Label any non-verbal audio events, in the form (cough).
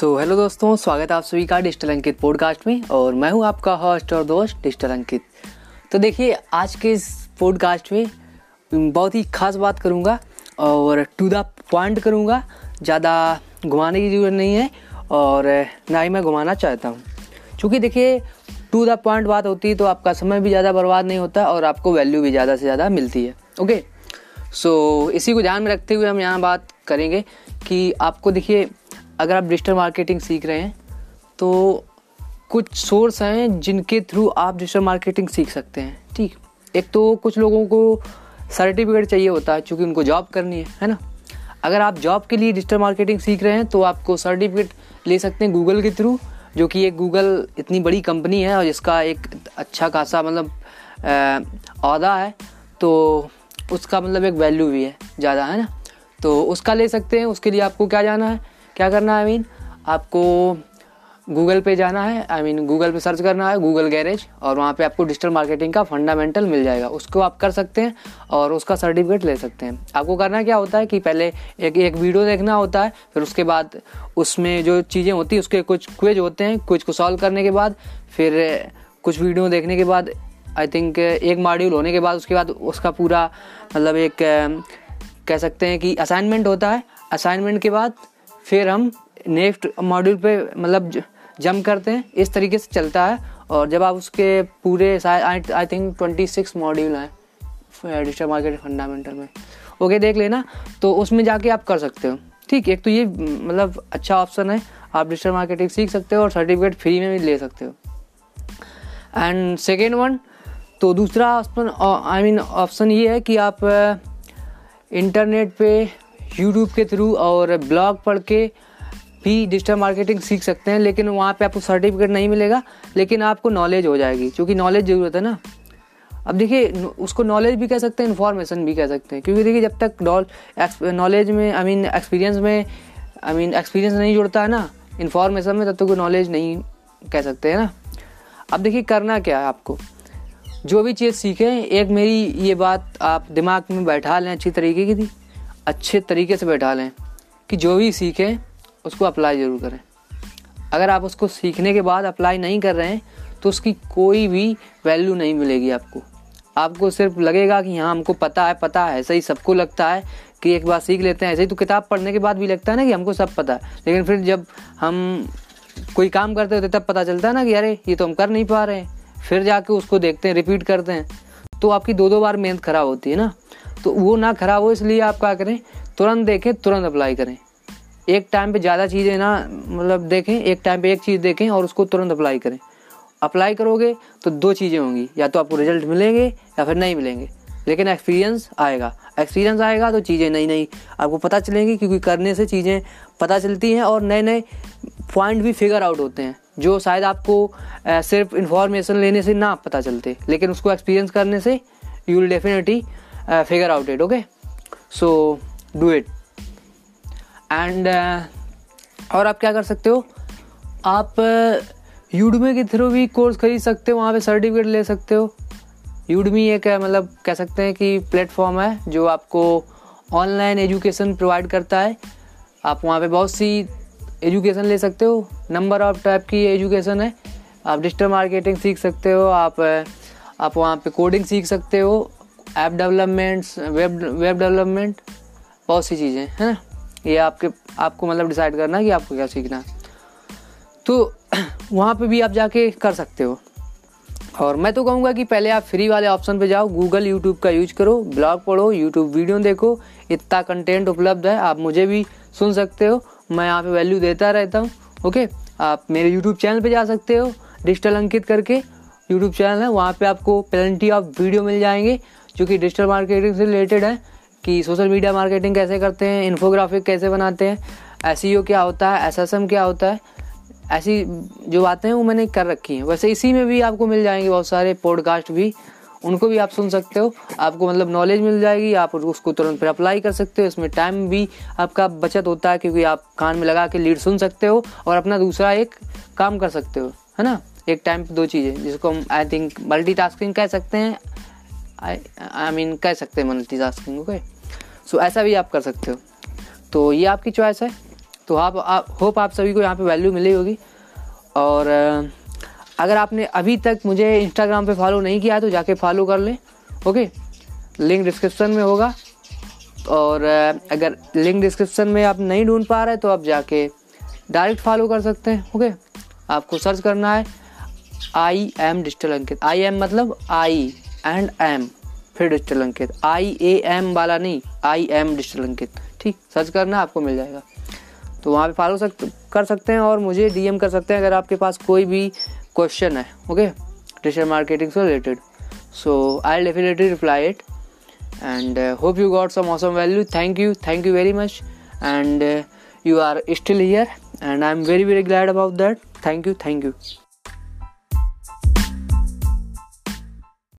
सो so, hello दोस्तों स्वागत है आप सभी का डिजिटल अंकित पॉडकास्ट में और मैं हूँ आपका होस्ट और दोस्त डिजिटल अंकित तो देखिए आज के इस पॉडकास्ट में बहुत ही खास बात करूँगा और टू द पॉइंट करूँगा। ज़्यादा घुमाने की ज़रूरत नहीं है और ना ही मैं घुमाना चाहता हूँ। क्योंकि देखिए टू द पॉइंट बात होती है तो आपका समय भी ज़्यादा बर्बाद नहीं होता और आपको वैल्यू भी ज़्यादा से ज़्यादा मिलती है। ओके सो so, इसी को ध्यान में रखते हुए हम यहाँ बात करेंगे कि आपको देखिए अगर आप डिजिटल मार्केटिंग सीख रहे हैं तो कुछ सोर्स हैं जिनके थ्रू आप डिजिटल मार्केटिंग सीख सकते हैं, ठीक? एक तो कुछ लोगों को सर्टिफिकेट चाहिए होता है, चूँकि उनको जॉब करनी है है ना? अगर आप जॉब के लिए डिजिटल मार्केटिंग सीख रहे हैं तो आपको सर्टिफिकेट ले सकते हैं गूगल के थ्रू जो कि एक गूगल इतनी बड़ी कंपनी है और जिसका एक अच्छा खासा मतलब अहदा है तो उसका मतलब एक वैल्यू भी है, ज़्यादा, है ना? तो उसका ले सकते हैं, उसके लिए आपको क्या जाना है? क्या करना है आई मीन आपको गूगल पे जाना है आई मीन गूगल पे सर्च करना है गूगल गैरेज और वहाँ पे आपको डिजिटल मार्केटिंग का फंडामेंटल मिल जाएगा। उसको आप कर सकते हैं और उसका सर्टिफिकेट ले सकते हैं। आपको करना क्या होता है कि पहले एक एक वीडियो देखना होता है, फिर उसके बाद उसमें जो चीज़ें होती हैं, उसके कुछ क्विज होते हैं क्विज को सॉल्व करने के बाद, फिर कुछ वीडियो देखने के बाद आई थिंक एक मॉड्यूल होने के बाद, उसके बाद उसका पूरा मतलब एक, कह सकते हैं कि असाइनमेंट होता है। असाइनमेंट के बाद फिर हम नेक्स्ट मॉड्यूल पे मतलब जम करते हैं। इस तरीके से चलता है और जब आप उसके पूरे I think twenty six module हैं डिजिटल मार्केट फंडामेंटल में। ओके देख लेना। तो उसमें जाके आप कर सकते हो। ठीक, एक तो ये मतलब अच्छा ऑप्शन है। आप डिजिटल मार्केटिंग सीख सकते हो और सर्टिफिकेट फ्री में भी ले सकते हो। एंड सेकेंड वन तो दूसरा ऑप्शन आई मीन ऑप्शन ये है कि आप इंटरनेट पे यूट्यूब के थ्रू और ब्लॉग पढ़ के भी डिजिटल मार्केटिंग सीख सकते हैं, लेकिन वहाँ पे आपको सर्टिफिकेट नहीं मिलेगा, लेकिन आपको नॉलेज हो जाएगी, क्योंकि नॉलेज ज़रूरत है ना। अब देखिए उसको नॉलेज भी कह सकते हैं इन्फॉर्मेशन भी कह सकते हैं, क्योंकि देखिए जब तक नॉलेज में आई मीन एक्सपीरियंस में आई मीन एक्सपीरियंस नहीं जुड़ता है ना इन्फॉर्मेशन में, तब तक तो नॉलेज नहीं कह सकते हैं ना। अब देखिए करना क्या है आपको। जो भी चीज़ सीखें, एक मेरी ये बात आप दिमाग में बैठा लें अच्छी तरीके की थी अच्छे तरीके से बैठा लें कि जो भी सीखें, उसको अप्लाई ज़रूर करें। अगर आप उसको सीखने के बाद अप्लाई नहीं कर रहे हैं तो उसकी कोई भी वैल्यू नहीं मिलेगी आपको। आपको सिर्फ़ लगेगा कि हाँ हमको पता है पता है, ऐसा ही सबको लगता है कि एक बार सीख लेते हैं। ऐसे ही तो किताब पढ़ने के बाद भी लगता है ना कि हमको सब पता है। लेकिन फिर जब हम कोई काम करते होते तब पता चलता है ना कि अरे, ये तो हम कर नहीं पा रहे हैं। फिर जाके उसको देखते हैं रिपीट करते हैं। तो आपकी दो दो बार मेहनत खराब होती है ना। तो वो ना खराब हो, इसलिए आप क्या करें? तुरंत देखें, तुरंत अप्लाई करें। एक टाइम पे ज़्यादा चीज़ें ना मतलब देखें, एक टाइम पे एक चीज़ देखें और उसको तुरंत अप्लाई करें। अप्लाई करोगे तो दो चीज़ें होंगी, या तो आपको रिज़ल्ट मिलेंगे या फिर नहीं मिलेंगे। लेकिन एक्सपीरियंस आएगा। एक्सपीरियंस आएगा तो चीज़ें नई नई आपको पता चलेंगी, क्योंकि करने से चीज़ें पता चलती हैं और नए नए पॉइंट भी फिगर आउट होते हैं, जो शायद आपको सिर्फ़ इंफॉर्मेशन लेने से ना पता चलते। लेकिन उसको एक्सपीरियंस करने से you will definitely figure out it okay so do it and और आप क्या कर सकते हो? आप यूडमी के थ्रू भी कोर्स खरीद सकते हो, वहाँ पे सर्टिफिकेट ले सकते हो। यूडमी एक मतलब कह सकते हैं कि प्लेटफॉर्म है जो आपको ऑनलाइन एजुकेशन प्रोवाइड करता है। आप वहाँ पे बहुत सी एजुकेशन ले सकते हो। नंबर ऑफ़ टाइप की एजुकेशन है। आप डिजिटल मार्केटिंग सीख सकते हो, आप आप वहाँ पे कोडिंग सीख सकते हो। App developments, web web development, बहुत सी चीज़ें, है ना? ये आपके, आपको मतलब डिसाइड करना है कि आपको क्या सीखना है। तो (clears throat) वहाँ पे भी आप जाके कर सकते हो। और मैं तो कहूँगा कि पहले आप फ्री वाले ऑप्शन पे जाओ गूगल यूट्यूब का यूज़ करो ब्लॉग पढ़ो यूट्यूब वीडियो देखो, इतना कंटेंट उपलब्ध है, आप मुझे भी सुन सकते हो, मैं यहाँ पे वैल्यू देता रहता हूँ ओके आप मेरे यूट्यूब चैनल पे जा सकते हो डिजिटल अंकित करके यूट्यूब चैनल है, वहाँ पे आपको प्लेंटी ऑफ़ वीडियो मिल जाएँगे जो कि डिजिटल मार्केटिंग से रिलेटेड है कि सोशल मीडिया मार्केटिंग कैसे करते हैं इन्फोग्राफिक कैसे बनाते हैं एस e क्या होता है एसएसएम क्या होता है, ऐसी जो बातें हैं वो मैंने कर रखी हैं। वैसे इसी में भी आपको मिल जाएँगे बहुत सारे पॉडकास्ट भी, उनको भी आप सुन सकते हो। आपको मतलब नॉलेज मिल जाएगी, आप उसको तुरंत फिर अप्लाई कर सकते हो। इसमें टाइम भी आपका बचत होता है, क्योंकि आप कान में लगा के लीड सुन सकते हो और अपना दूसरा एक काम कर सकते हो, है ना? एक टाइम दो चीज़ें, जिसको हम आई थिंक मल्टी कह सकते हैं आई आई मीन कह सकते हैं मल्टी टास्किंग ओके सो ऐसा भी आप कर सकते हो। तो ये आपकी चॉइस है। तो आप, आप होप आप सभी को यहाँ पे वैल्यू मिली होगी। और अगर आपने अभी तक मुझे इंस्टाग्राम पे फॉलो नहीं किया है तो जाके फॉलो कर लें ओके लिंक डिस्क्रिप्शन में होगा। और अगर लिंक डिस्क्रिप्शन में आप नहीं ढूंढ पा रहे तो आप जाके डायरेक्ट फॉलो कर सकते हैं ओके आपको सर्च करना है। I am digital Ankit. I am मतलब आई एंड एम फिर digital Ankit. I A M वाला नहीं आई एम डिजिटल अंकित। ठीक सर्च करना आपको मिल जाएगा। तो वहाँ पे फॉलो सक, कर सकते हैं और मुझे डीएम कर सकते हैं अगर आपके पास कोई भी क्वेश्चन है ओके डिजिटल मार्केटिंग से related so I definitely reply it and hope you got some awesome value thank you thank you very much and uh, you are still here and i'm very very glad about that thank you thank you